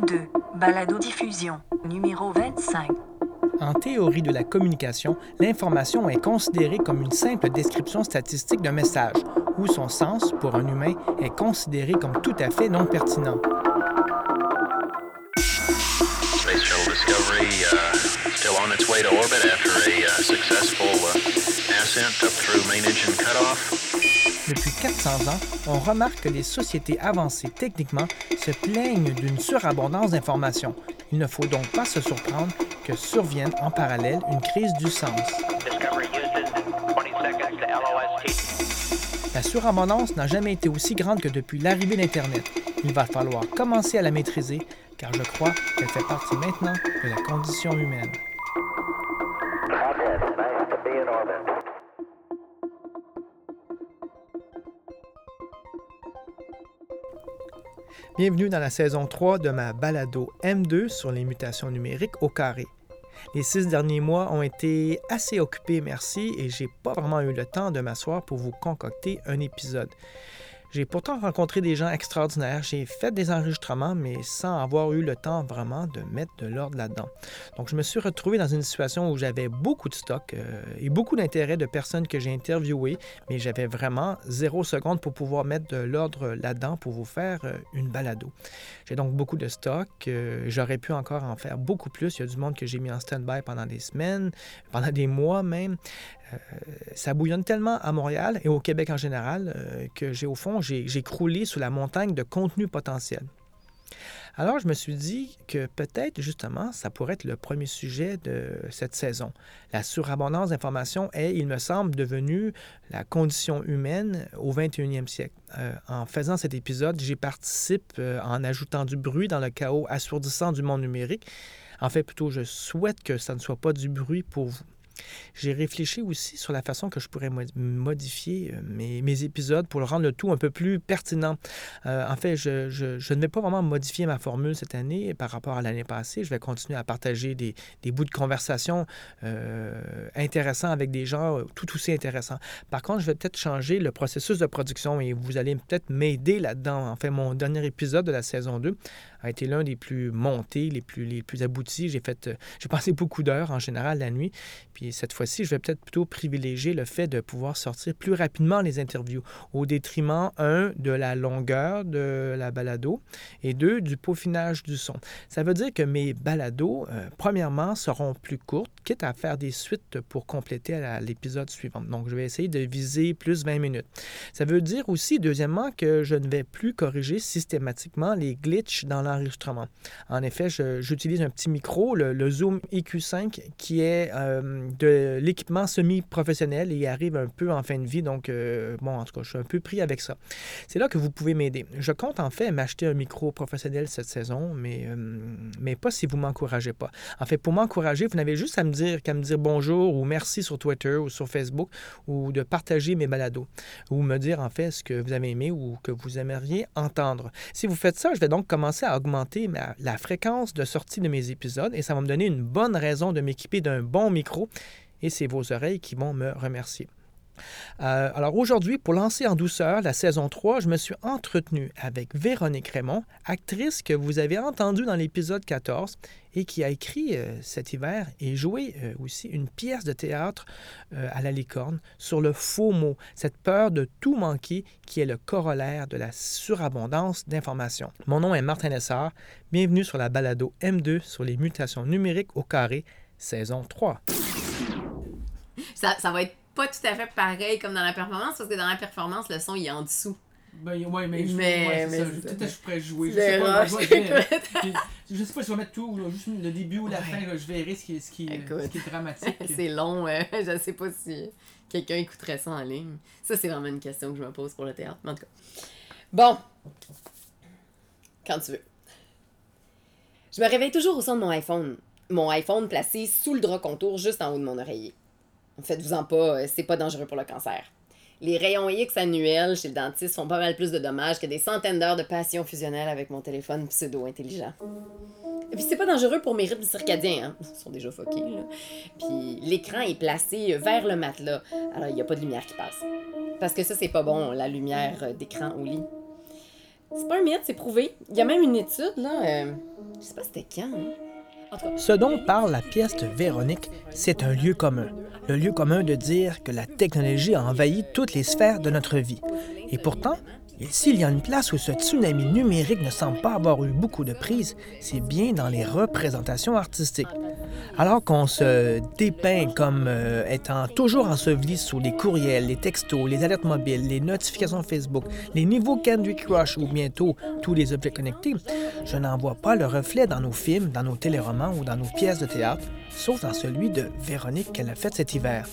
M2, balado diffusion, numéro 25. En théorie de la communication, l'information est considérée comme une simple description statistique d'un message, où son sens, pour un humain, est considéré comme tout à fait non pertinent. Depuis 400 ans, on remarque que les sociétés avancées techniquement se plaignent d'une surabondance d'informations. Il ne faut donc pas se surprendre que survienne en parallèle une crise du sens. Discovery Houston, 20 seconds to LOS La surabondance n'a jamais été aussi grande que depuis l'arrivée d'Internet. Il va falloir commencer à la maîtriser, car je crois qu'elle fait partie maintenant de la condition humaine. Bienvenue dans la saison 3 de ma balado M2 sur les mutations numériques au carré. Les six derniers mois ont été assez occupés, merci, et j'ai pas vraiment eu le temps de m'asseoir pour vous concocter un épisode. J'ai pourtant rencontré des gens extraordinaires, j'ai fait des enregistrements, mais sans avoir eu le temps vraiment de mettre de l'ordre là-dedans. Donc je me suis retrouvé dans une situation où j'avais beaucoup de stock euh, et beaucoup d'intérêt de personnes que j'ai interviewées, mais j'avais vraiment zéro seconde pour pouvoir mettre de l'ordre là-dedans pour vous faire euh, une balado. J'ai donc beaucoup de stock, euh, j'aurais pu encore en faire beaucoup plus. Il y a du monde que j'ai mis en stand-by pendant des semaines, pendant des mois même. Euh, ça bouillonne tellement à Montréal et au Québec en général euh, que j'ai au fond, j'ai croulé sous la montagne de contenu potentiel. Alors, je me suis dit que peut-être, justement, ça pourrait être le premier sujet de cette saison. La surabondance d'informations est, il me semble, devenue la condition humaine au 21e siècle. Euh, en faisant cet épisode, j'y participe en ajoutant du bruit dans le chaos assourdissant du monde numérique. En fait, plutôt, je souhaite que ça ne soit pas du bruit pour vous. J'ai réfléchi aussi sur la façon que je pourrais mo- modifier euh, mes, épisodes pour rendre le tout un peu plus pertinent. Euh, en fait, je, ne vais pas vraiment modifier ma formule cette année par rapport à l'année passée. Je vais continuer à partager des, bouts de conversation euh, intéressants avec des gens tout aussi intéressants. Par contre, je vais peut-être changer le processus de production et vous allez peut-être m'aider là-dedans. En fait, mon dernier épisode de la saison 2 a été l'un des plus montés, les plus, les plus aboutis. J'ai fait, euh, j'ai passé beaucoup d'heures en général la nuit. Puis cette fois-ci, je vais peut-être plutôt privilégier le fait de pouvoir sortir plus rapidement les interviews, au détriment, un, de la longueur de la balado, et deux, du peaufinage du son. Ça veut dire que mes balados, euh, premièrement, seront plus courtes, quitte à faire des suites pour compléter l'épisode suivant. Donc, je vais essayer de viser plus 20 minutes. Ça veut dire aussi, deuxièmement, que je ne vais plus corriger systématiquement les glitches dans l'enregistrement. En effet, j'utilise un petit micro, le, Zoom EQ5, qui est euh, de l'équipement semi-professionnel et arrive un peu en fin de vie. Donc, euh, bon, en tout cas, je suis un peu pris avec ça. C'est là que vous pouvez m'aider. Je compte en fait m'acheter un micro professionnel cette saison, mais, euh, mais pas si vous m'encouragez pas. En fait, pour m'encourager, vous n'avez juste à me dire qu'à me dire bonjour ou merci sur Twitter ou sur Facebook ou de partager mes balados ou me dire en fait ce que vous avez aimé ou que vous aimeriez entendre. Si vous faites ça, je vais donc commencer à augmenter la fréquence de sortie de mes épisodes et ça va me donner une bonne raison de m'équiper d'un bon micro et c'est vos oreilles qui vont me remercier. Euh, alors aujourd'hui, pour lancer en douceur la saison 3, je me suis entretenu avec Véronique Raymond, actrice que vous avez entendue dans l'épisode 14 et qui a écrit euh, cet hiver et joué euh, aussi une pièce de théâtre à la licorne sur le faux mot, cette peur de tout manquer qui est le corollaire de la surabondance d'informations. Mon nom est Martin Lessard, bienvenue sur la balado M2 sur les mutations numériques au carré, saison 3. Ça, ça va être pas tout à fait pareil comme dans la performance, parce que dans la performance, le son il est en dessous. Ben, ouais, mais, je- Mais- ouais, mais- ça, Je, je- peut-être je pourrais jouer. Je sais pas, je sais je sais pas si je vais mettre tout, là, juste le début ou la Ouais. fin, là, je verrai ce qui est, ce qui, est- Écoute. ce qui est dramatique. C'est long, euh, je sais pas si quelqu'un écouterait ça en ligne. Ça, c'est vraiment une question que je me pose pour le théâtre. Mais en tout cas. Bon. Quand tu veux. Je me réveille toujours au son de mon iPhone. Mon iPhone placé sous le drap contour juste en haut de mon oreiller. Faites-vous-en pas, euh, c'est pas dangereux pour le cancer. Les rayons X annuels chez le dentiste font pas mal plus de dommages que des centaines d'heures de passion fusionnelle avec mon téléphone pseudo-intelligent. Et puis c'est pas dangereux pour mes rythmes circadiens, hein. Ils sont déjà fuckés, là. Puis l'écran est placé vers le matelas, alors il n'y a pas de lumière qui passe. Parce que ça, c'est pas bon, la lumière euh, d'écran au lit. C'est pas un mythe, c'est prouvé. Il y a même une étude, là, euh, Je sais pas c'était quand. hein. Ce dont parle la pièce de Véronique, c'est un lieu commun. Le lieu commun de dire que la technologie a envahi toutes les sphères de notre vie. Et pourtant, et s'il y a une place où ce tsunami numérique ne semble pas avoir eu beaucoup de prise, c'est bien dans les représentations artistiques. Alors qu'on se dépeint comme euh, étant toujours enseveli sous les courriels, les textos, les alertes mobiles, les notifications Facebook, les niveaux Candy Crush ou bientôt tous les objets connectés, je n'en vois pas le reflet dans nos films, dans nos téléromans ou dans nos pièces de théâtre, sauf dans celui de Véronique qu'elle a fait cet hiver.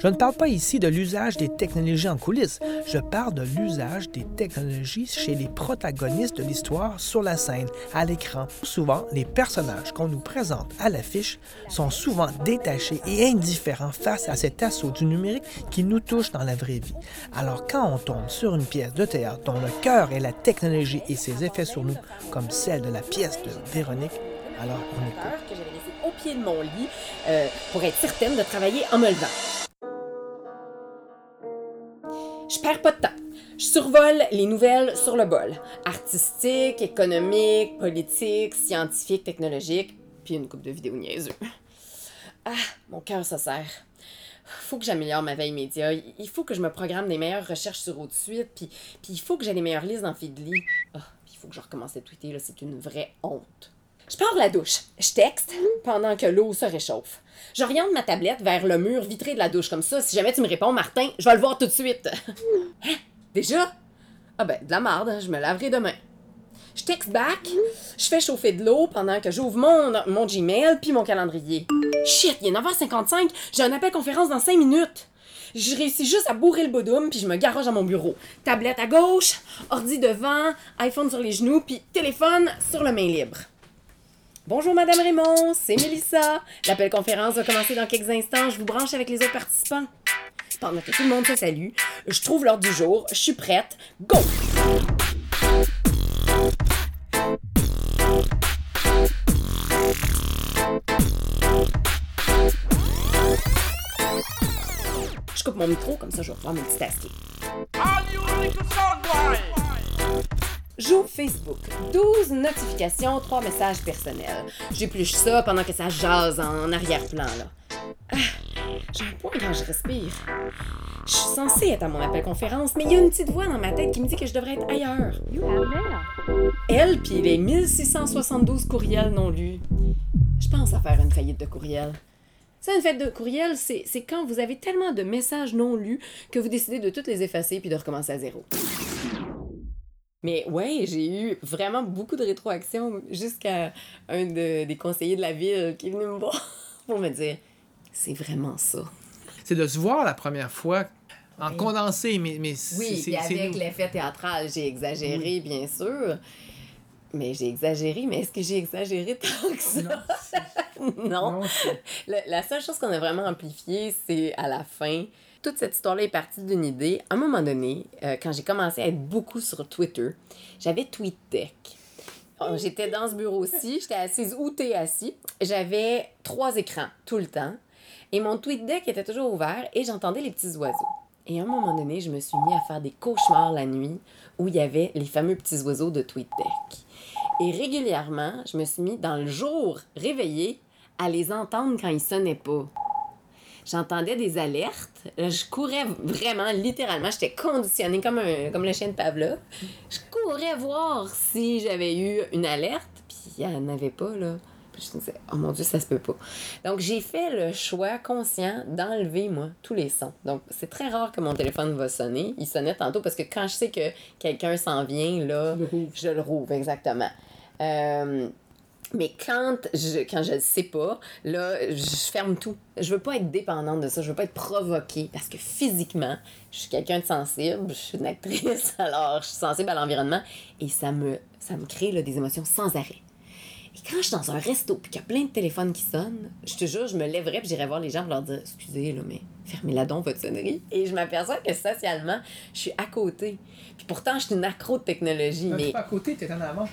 Je ne parle pas ici de l'usage des technologies en coulisses, je parle de l'usage des technologies chez les protagonistes de l'histoire sur la scène, à l'écran. Souvent, les personnages qu'on nous présente à l'affiche sont souvent détachés et indifférents face à cet assaut du numérique qui nous touche dans la vraie vie. Alors quand on tombe sur une pièce de théâtre dont le cœur est la technologie et ses effets sur nous, comme celle de la pièce de Véronique, alors on écoute. Au pied de mon lit euh, pour être certaine de travailler en me levant. Je perds pas de temps. Je survole les nouvelles sur le bol. Artistiques, économiques, politiques, scientifiques, technologiques, puis une coupe de vidéos niaiseux. Ah, mon cœur se serre. Faut que j'améliore ma veille média. Il faut que je me programme des meilleures recherches sur Haute Suite, puis, puis il faut que j'ai les meilleures listes dans Feedly. Ah, puis il faut que je recommence à tweeter, là, c'est une vraie honte. Je pars de la douche. Je texte pendant que l'eau se réchauffe. J'oriente ma tablette vers le mur vitré de la douche. Comme ça, si jamais tu me réponds, Martin, je vais le voir tout de suite. Hein? Déjà? Ah ben, de la marde, je me laverai demain. Je texte back, je fais chauffer de l'eau pendant que j'ouvre mon, mon Gmail puis mon calendrier. Shit, il est 9h55, j'ai un appel conférence dans 5 minutes. Je réussis juste à bourrer le bodoum puis je me garoche à mon bureau. Tablette à gauche, ordi devant, iPhone sur les genoux puis téléphone sur le main libre. Bonjour Madame Raymond, c'est Mélissa. L'appel conférence va commencer dans quelques instants. Je vous branche avec les autres participants. Pendant que tout le monde se salue, je trouve l'heure du jour, je suis prête. Go! Je coupe mon micro, comme ça je vais pouvoir multitasker. J'ouvre Facebook. 12 notifications, 3 messages personnels. J'épluche ça pendant que ça jase en arrière-plan, là. Ah, J'ai un point quand je respire. Je suis censée être à mon appel conférence, mais il y a une petite voix dans ma tête qui me dit que je devrais être ailleurs. Elle, puis les 1672 courriels non lus. Je pense à faire une faillite de courriel. Ça, une faillite de courriel, c'est quand vous avez tellement de messages non lus que vous décidez de tous les effacer puis de recommencer à zéro. Mais ouais, j'ai eu vraiment beaucoup de rétroactions jusqu'à un de- des conseillers de la ville qui est venu me voir pour me dire c'est vraiment ça. C'est de se voir la première fois en condensé, mais, mais Oui, puis avec l'effet théâtral, j'ai exagéré, bien sûr. Mais j'ai exagéré, mais est-ce que j'ai exagéré tant que ça? Non. Non, la seule chose qu'on a vraiment amplifiée, c'est à la fin. Toute cette histoire-là est partie d'une idée. À un moment donné, euh, quand j'ai commencé à être beaucoup sur Twitter, j'avais TweetDeck. Oh, J'étais dans ce bureau-ci, j'étais assise où t'es assis. J'avais trois écrans tout le temps. Et mon TweetDeck était toujours ouvert et j'entendais les petits oiseaux. Et à un moment donné, je me suis mis à faire des cauchemars la nuit où il y avait les fameux petits oiseaux de TweetDeck. Et régulièrement, je me suis mis dans le jour réveillé à les entendre quand ils sonnaient pas. J'entendais des alertes. Je courais vraiment, littéralement. J'étais conditionnée comme, un, comme le chien de Pavlov. Je courais voir si j'avais eu une alerte, puis il n'y en avait pas, là. Puis je me disais, oh mon Dieu, ça se peut pas. Donc, j'ai fait le choix conscient d'enlever, moi, tous les sons. Donc, c'est très rare que mon téléphone va sonner. Il sonnait tantôt parce que quand je sais que quelqu'un s'en vient, là, je le rouvre, exactement. Euh, mais quand je quand je le sais pas, là, je ferme tout. Je veux pas être dépendante de ça, je veux pas être provoquée parce que physiquement, je suis quelqu'un de sensible, je suis une actrice, alors je suis sensible à l'environnement et ça me ça me crée là, des émotions sans arrêt. Et quand je suis dans un resto puis qu'il y a plein de téléphones qui sonnent, je te jure, je me lèverais puis j'irais voir les gens pour leur dire Excusez, là, mais fermez-la donc, votre sonnerie. Et je m'aperçois que socialement, je suis à côté. Puis pourtant, je suis une accro de technologie. Non, mais pas à côté, t'es en avant.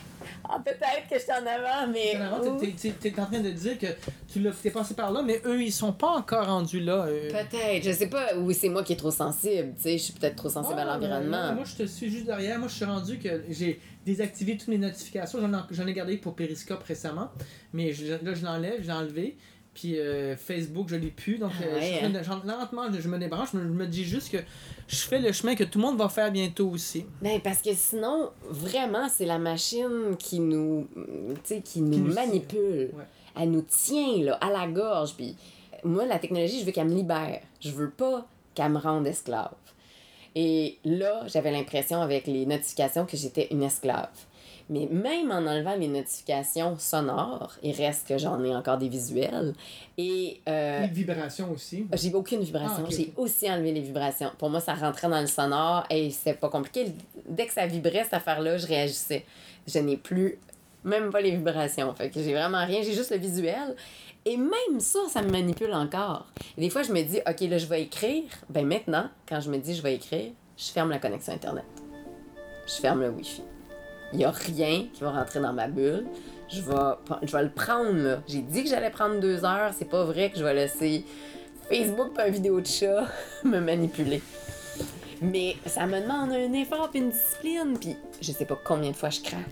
Ah, peut-être que je suis en avant, mais. Finalement, t'es- t'es- t'es t'es en train de dire que tu l'as t'es passé par là, mais eux, ils sont pas encore rendus là. euh. Peut-être, je sais pas. Oui, c'est moi qui est trop sensible. Tu sais, je suis peut-être trop sensible à Ah, l'environnement. Moi, je te suis juste derrière. Moi, je suis rendu que j'ai désactivé toutes mes notifications. J'en ai, j'en ai gardé pour Periscope récemment, mais je- là, je l'enlève, je l'ai enlevé. Puis euh, Facebook, je l'ai plus. Donc, Ah euh, je j'en- lentement, je me débranche. Me, je me dis juste que je fais le chemin que tout le monde va faire bientôt aussi. Ben, parce que sinon, vraiment, c'est la machine qui nous, qui nous nous manipule. Ouais. Elle nous tient, là, à la gorge. Puis moi, la technologie, je veux qu'elle me libère. Je veux pas qu'elle me rende esclave. Et là, j'avais l'impression avec les notifications que j'étais une esclave. Mais même en enlevant les notifications sonores, il reste que j'en ai encore des visuels. Et euh, Les vibrations aussi. j'ai aucune vibration. Ah, J'ai aussi enlevé les vibrations. Pour moi, ça rentrait dans le sonore et c'est pas compliqué. Dès que ça vibrait, cette affaire-là, je réagissais. Je n'ai plus même pas les vibrations. Fait que j'ai vraiment rien. J'ai juste le visuel. Et même ça, ça me manipule encore. Et des fois, je me dis, OK, là, je vais écrire. Ben maintenant, quand je me dis, je vais écrire, je ferme la connexion Internet. Je ferme le Wi-Fi. Il n'y a rien qui va rentrer dans ma bulle. Je vais, le prendre, là. J'ai dit que j'allais prendre deux heures. C'est pas vrai que je vais laisser Facebook pas une vidéo de chat me manipuler. Mais ça me demande un effort puis une discipline. Puis je sais pas combien de fois je craque.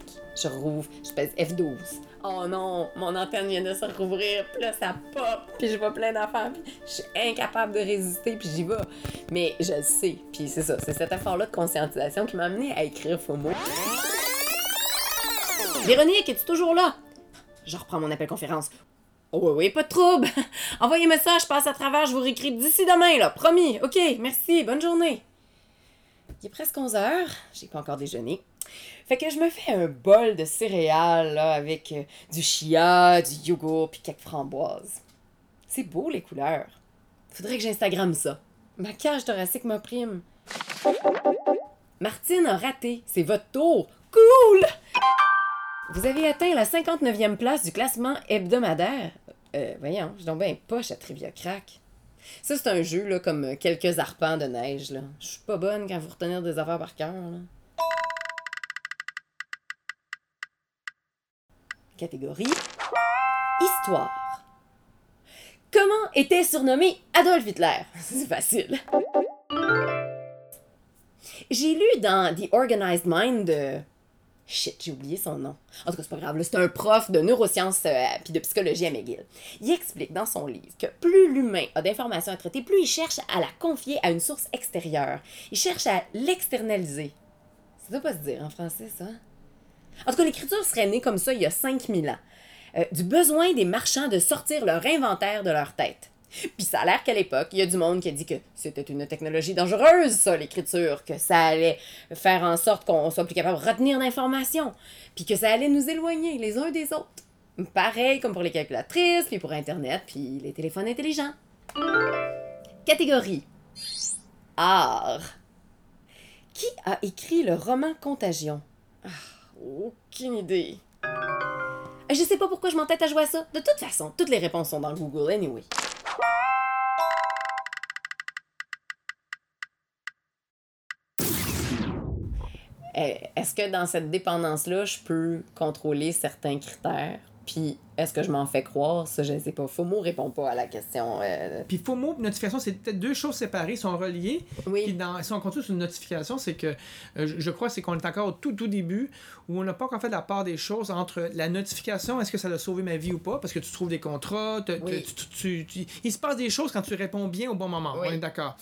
Je rouvre, je pèse F12. Oh non, mon antenne vient de se rouvrir. Puis là, ça pop. Puis je vois plein d'affaires. Puis je suis incapable de résister. Puis j'y vais. Mais je le sais. Puis c'est ça. C'est cet effort-là de conscientisation qui m'a amené à écrire FOMO. Véronique, es-tu toujours là? Je reprends mon appel conférence. Oh oui, oui, pas de trouble. Envoyez message, je passe à travers, je vous réécris d'ici demain, là. Promis. OK, merci, bonne journée. Il est presque 11 heures, j'ai pas encore déjeuné. Fait que je me fais un bol de céréales, là, avec euh, du chia, du yogourt, puis quelques framboises. C'est beau, les couleurs. Faudrait que j'instagramme ça. Ma cage thoracique m'opprime. Martine a raté. C'est votre tour. Cool! Vous avez atteint la 59e place du classement hebdomadaire. Euh, voyons, je donc bien poche à Trivia Crack. Ça, c'est un jeu, là, comme euh, quelques arpents de neige, là. Je suis pas bonne quand vous retenir des affaires par cœur, là. Catégorie Histoire. Comment était surnommé Adolf Hitler? C'est facile. J'ai lu dans The Organized Mind de... Shit, j'ai oublié son nom. En tout cas, c'est pas grave. C'est un prof de neurosciences euh, puis de psychologie à McGill. Il explique dans son livre que plus l'humain a d'informations à traiter, plus il cherche à la confier à une source extérieure. Il cherche à l'externaliser. Ça doit pas se dire en français, ça. En tout cas, l'écriture serait née comme ça il y a 5000 ans. Euh, du besoin des marchands de sortir leur inventaire de leur tête. Puis ça a l'air qu'à l'époque, il y a du monde qui a dit que c'était une technologie dangereuse, ça, l'écriture, que ça allait faire en sorte qu'on soit plus capable de retenir l'information, puis que ça allait nous éloigner les uns des autres. Pareil comme pour les calculatrices, puis pour Internet, puis les téléphones intelligents. Catégorie. Art. Qui a écrit le roman Contagion? Ah, aucune idée. Je sais pas pourquoi je m'entête à jouer à ça. De toute façon, toutes les réponses sont dans Google anyway. Euh, Est-ce que dans cette dépendance-là, je peux contrôler certains critères? Puis, est-ce que je m'en fais croire? Ça, je ne sais pas. FOMO répond pas à la question. euh, Puis FOMO et notification, c'est peut-être deux choses séparées, sont reliées. Puis Oui. dans, si on continue sur une notification, c'est que euh, je, crois c'est qu'on est encore au tout, tout début où on n'a pas encore fait la part des choses entre la notification, est-ce que ça a sauvé ma vie ou pas, parce que tu trouves des contrats, te- te- Oui. tu- tu- tu- tu- il se passe des choses quand tu réponds bien au bon moment. Oui. On est d'accord.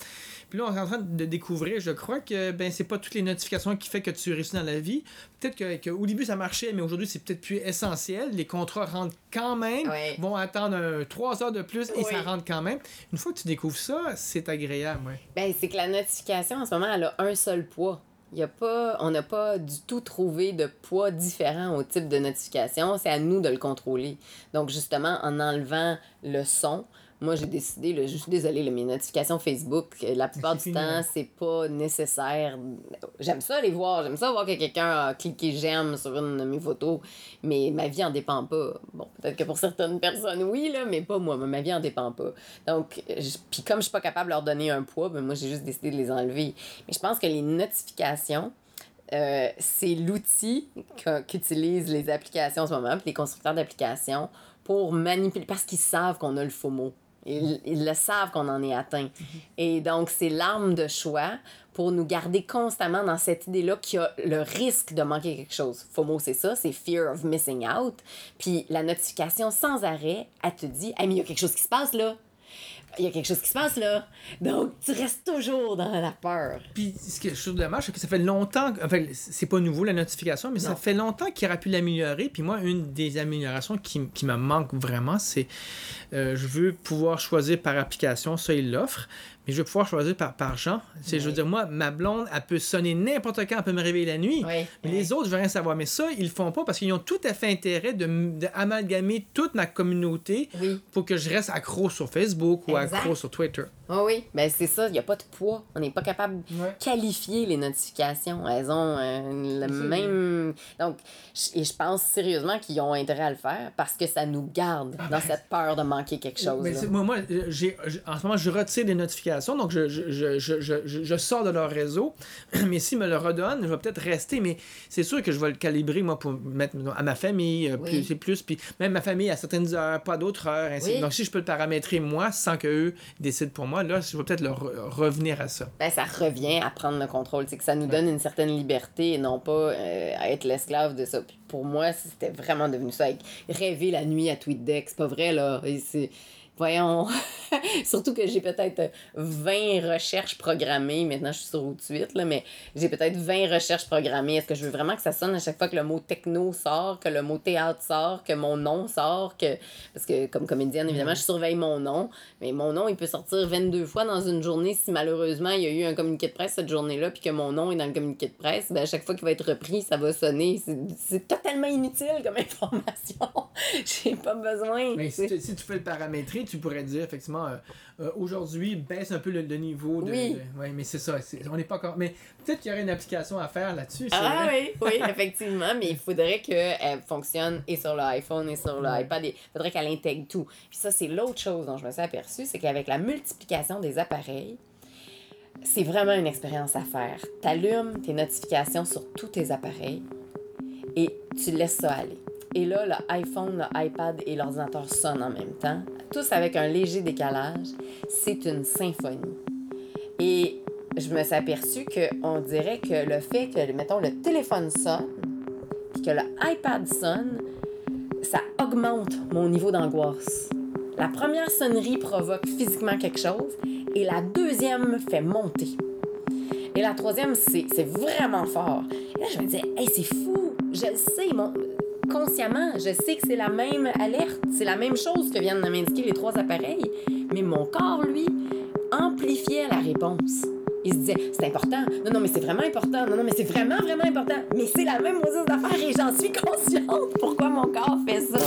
Puis là, on est en train de découvrir, je crois que ben c'est pas toutes les notifications qui fait que tu réussis dans la vie. Peut-être que, que au début ça marchait, mais aujourd'hui c'est peut-être plus essentiel. Les contrats rentrent quand même, Oui. vont attendre un, trois heures de plus et Oui. ça rentre quand même. Une fois que tu découvres ça, c'est agréable, ouais. Ben, c'est que la notification, en ce moment, elle a un seul poids. Y a pas, on n'a pas du tout trouvé de poids différent au type de notification. C'est à nous de le contrôler. Donc, justement, en enlevant le son, moi, j'ai décidé, là, je suis désolée, là, mes notifications Facebook, euh, la plupart du temps, c'est pas nécessaire. J'aime ça les voir. J'aime ça voir que quelqu'un a cliqué j'aime sur une de mes photos. Mais ma vie en dépend pas. Bon, peut-être que pour certaines personnes, oui, là, mais pas moi. Ma vie en dépend pas. Donc, puis comme je suis pas capable de leur donner un poids, ben moi, j'ai juste décidé de les enlever. Mais je pense que les notifications, euh, c'est l'outil qu'utilisent les applications en ce moment, puis les constructeurs d'applications, pour manipuler, parce qu'ils savent qu'on a le FOMO. Ils, ils le savent qu'on en est atteint. Et donc, c'est l'arme de choix pour nous garder constamment dans cette idée-là qu'il y a le risque de manquer quelque chose. FOMO, c'est ça, c'est Fear of Missing Out. Puis la notification sans arrêt, elle te dit Ah, mais il y a quelque chose qui se passe là. Il y a quelque chose qui se passe là. Donc, tu restes toujours dans la peur. Puis ce que je trouve dommage, c'est que ça fait longtemps, enfin c'est pas nouveau la notification, mais ça fait longtemps qu'il aurait pu l'améliorer. Puis moi, une des améliorations qui, qui me manque vraiment, c'est euh, je veux pouvoir choisir par application, ça il l'offre, mais je veux pouvoir choisir par, par genre. C'est, Je veux dire, moi, ma blonde, elle peut sonner n'importe quand, elle peut me réveiller la nuit. Oui. Mais les autres, je veux rien savoir. Mais ça, ils le font pas parce qu'ils ont tout à fait intérêt de, m- de amalgamer toute ma communauté pour que je reste accro sur Facebook ou Exact. accro sur Twitter. Oui, oui. Ben, c'est ça, il n'y a pas de poids. On n'est pas capable de Ouais. qualifier les notifications. Elles ont euh, le même. Donc, je- et je pense sérieusement qu'ils ont intérêt à le faire parce que ça nous garde dans cette peur de manquer quelque chose. Mais moi, moi j'ai, en ce moment, je retire les notifications, donc je, je, je, je, sors de leur réseau. Mais s'ils me le redonnent, je vais peut-être rester, mais c'est sûr que je vais le calibrer, moi, pour mettre à ma famille, euh, Oui. plus, c'est plus, puis même ma famille à certaines heures, pas d'autres heures, ainsi. Oui. Donc, si je peux le paramétrer moi, sans qu'eux décident pour moi, là, je vais peut-être re- revenir à ça. Ben, ça revient à prendre le contrôle. C'est que ça nous donne une certaine liberté et non pas euh, à être l'esclave de ça. Puis pour moi, c'était vraiment devenu ça. Avec rêver la nuit à TweetDeck, c'est pas vrai, là. Et. Voyons. Surtout que j'ai peut-être 20 recherches programmées. Maintenant, je suis sur Outsuite, là, mais j'ai peut-être 20 recherches programmées. Est-ce que je veux vraiment que ça sonne à chaque fois que le mot techno sort, que le mot théâtre sort, que mon nom sort, que... Parce que comme comédienne, évidemment, je surveille mon nom. Mais mon nom, il peut sortir 22 fois dans une journée si malheureusement il y a eu un communiqué de presse cette journée-là, puis que mon nom est dans le communiqué de presse. Ben, à chaque fois qu'il va être repris, ça va sonner. C'est- totalement inutile comme information. J'ai pas besoin. Mais si, tu- si tu peux le paramétrer, tu pourrais dire effectivement euh, euh, aujourd'hui baisse un peu le, le niveau de. Oui. de- ouais, mais c'est ça. on n'est pas encore. Mais peut-être qu'il y aurait une application à faire là-dessus. Ah vrai. oui, oui, effectivement, mais il faudrait qu'elle fonctionne et sur l'iPhone et sur l'iPad. Il faudrait qu'elle intègre tout. Puis ça, c'est l'autre chose dont je me suis aperçue, c'est qu'avec la multiplication des appareils, c'est vraiment une expérience à faire. Tu allumes tes notifications sur tous tes appareils et tu laisses ça aller. Et là, le iPhone, le iPad et l'ordinateur sonnent en même temps, tous avec un léger décalage. C'est une symphonie. Et je me suis aperçue qu'on dirait que le fait que, mettons, le téléphone sonne, puis que le iPad sonne, ça augmente mon niveau d'angoisse. La première sonnerie provoque physiquement quelque chose et la deuxième me fait monter. Et la troisième, c'est vraiment fort. Et là, je me disais, c'est fou, je le sais, mon... consciemment, je sais que c'est la même alerte, c'est la même chose que viennent de m'indiquer les trois appareils, mais mon corps, lui, amplifiait la réponse. Il se disait, c'est important, non, non, mais c'est vraiment important, non, non, mais c'est vraiment, vraiment important, mais c'est la même osée d'affaires et j'en suis consciente pourquoi mon corps fait ça?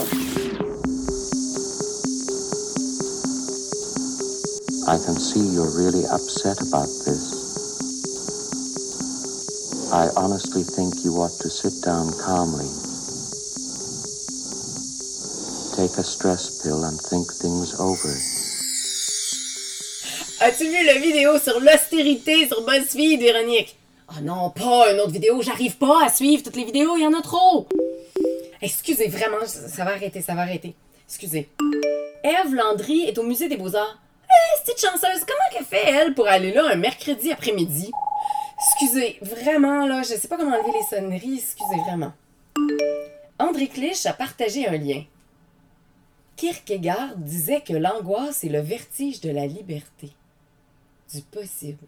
I can see you're really upset about this. I honestly think you ought to sit down calmly. A. As-tu vu la vidéo sur l'austérité sur BuzzFeed, Véronique? Oh non, pas une autre vidéo, j'arrive pas à suivre toutes les vidéos, il y en a trop! Excusez, vraiment, ça va arrêter, ça va arrêter. Excusez. Ève Landry est au musée des Beaux-Arts. Eh, petite chanceuse, comment qu'elle fait, elle, pour aller là un mercredi après-midi? Excusez, vraiment, là, je sais pas comment enlever les sonneries, excusez, vraiment. André Clich a partagé un lien. Kierkegaard disait que l'angoisse est le vertige de la liberté, du possible.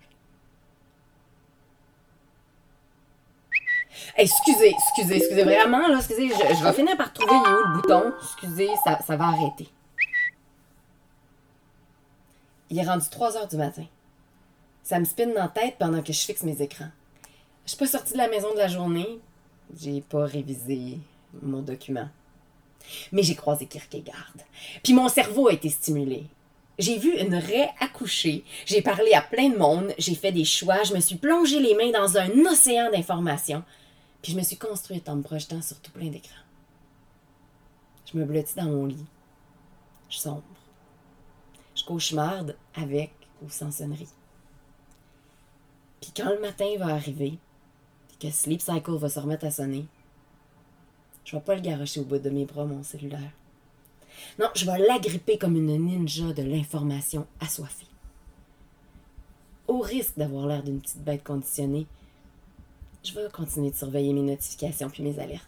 Excusez, excusez, excusez, vraiment, là, excusez, je, vais finir par trouver où le bouton. Excusez, ça, ça va arrêter. Il est rendu 3 heures du matin. Ça me spinne dans la tête pendant que je fixe mes écrans. Je suis pas sortie de la maison de la journée. J'ai pas révisé mon document. Mais j'ai croisé Kierkegaard. Puis mon cerveau a été stimulé. J'ai vu une raie accoucher. J'ai parlé à plein de monde. J'ai fait des choix. Je me suis plongé les mains dans un océan d'informations. Puis je me suis construite en me projetant sur tout plein d'écrans. Je me blottis dans mon lit. Je sombre. Je cauchemarde avec ou sans sonnerie. Puis quand le matin va arriver, puis que Sleep Cycle va se remettre à sonner, je vais pas le garocher au bout de mes bras, mon cellulaire. Non, je vais l'agripper comme une ninja de l'information assoiffée. Au risque d'avoir l'air d'une petite bête conditionnée, je vais continuer de surveiller mes notifications puis mes alertes.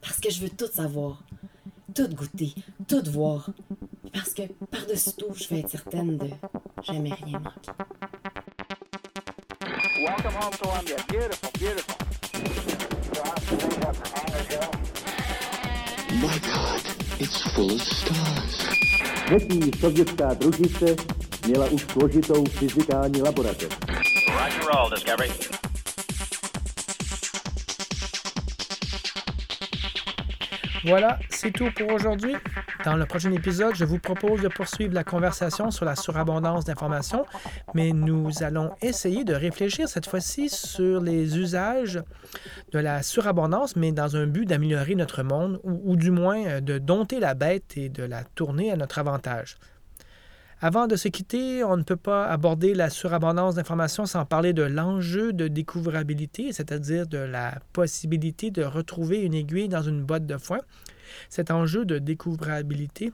Parce que je veux tout savoir, tout goûter, tout voir. Parce que par-dessus tout, je veux être certaine de jamais rien manquer. Třetí sovětská družice měla už složitou fyzikální laboratoř. Roger roll, Discovery. Voilà, c'est tout pour aujourd'hui. Dans le prochain épisode, je vous propose de poursuivre la conversation sur la surabondance d'informations, mais nous allons essayer de réfléchir cette fois-ci sur les usages de la surabondance, mais dans un but d'améliorer notre monde, ou, ou du moins euh, de dompter la bête et de la tourner à notre avantage. Avant de se quitter, on ne peut pas aborder la surabondance d'informations sans parler de l'enjeu de découvrabilité, c'est-à-dire de la possibilité de retrouver une aiguille dans une botte de foin. Cet enjeu de découvrabilité,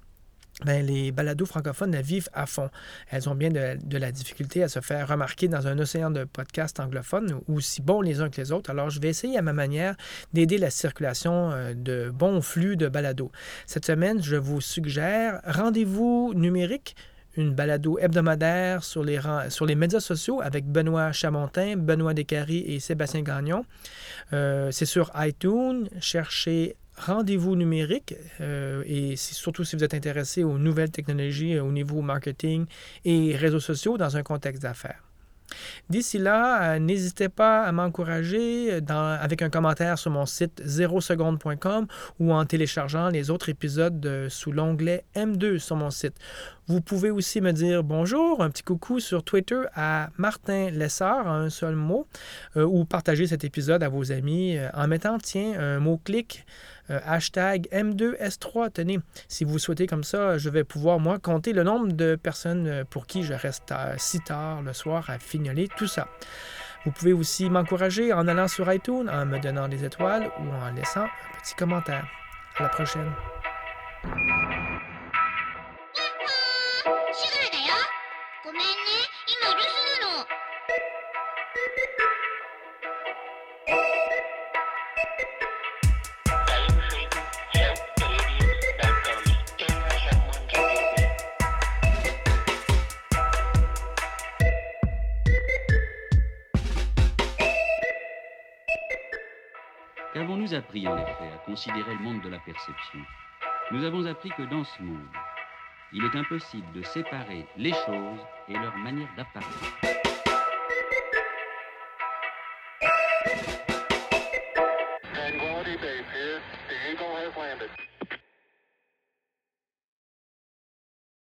ben, les balados francophones la vivent à fond. Elles ont bien de, de la difficulté à se faire remarquer dans un océan de podcasts anglophones, aussi bons les uns que les autres. Alors, je vais essayer à ma manière d'aider la circulation euh, de bons flux de balados. Cette semaine, je vous suggère rendez-vous numérique une balado hebdomadaire sur les, sur les médias sociaux avec Benoît Chamontin, Benoît Descaries et Sébastien Gagnon. Euh, c'est sur iTunes. Cherchez Rendez-vous numérique euh, et surtout si vous êtes intéressé aux nouvelles technologies euh, au niveau marketing et réseaux sociaux dans un contexte d'affaires. D'ici là, euh, n'hésitez pas à m'encourager avec un commentaire sur mon site 0seconde.com ou en téléchargeant les autres épisodes sous l'onglet M2 sur mon site. Vous pouvez aussi me dire bonjour, un petit coucou sur Twitter à Martin Lessard un seul mot, euh, ou partager cet épisode à vos amis euh, en mettant, tiens, un mot-clic, euh, hashtag M2S3. Tenez, si vous souhaitez comme ça, je vais pouvoir, moi, compter le nombre de personnes pour qui je reste si tard le soir à fignoler tout ça. Vous pouvez aussi m'encourager en allant sur iTunes, en me donnant des étoiles ou en laissant un petit commentaire. À la prochaine. ごめんね今留守なの Qu'avons-nous appris en effet à considérer le monde de la perception Nous avons appris que dans ce monde, il est impossible de séparer les choses et leur manière d'apparaître.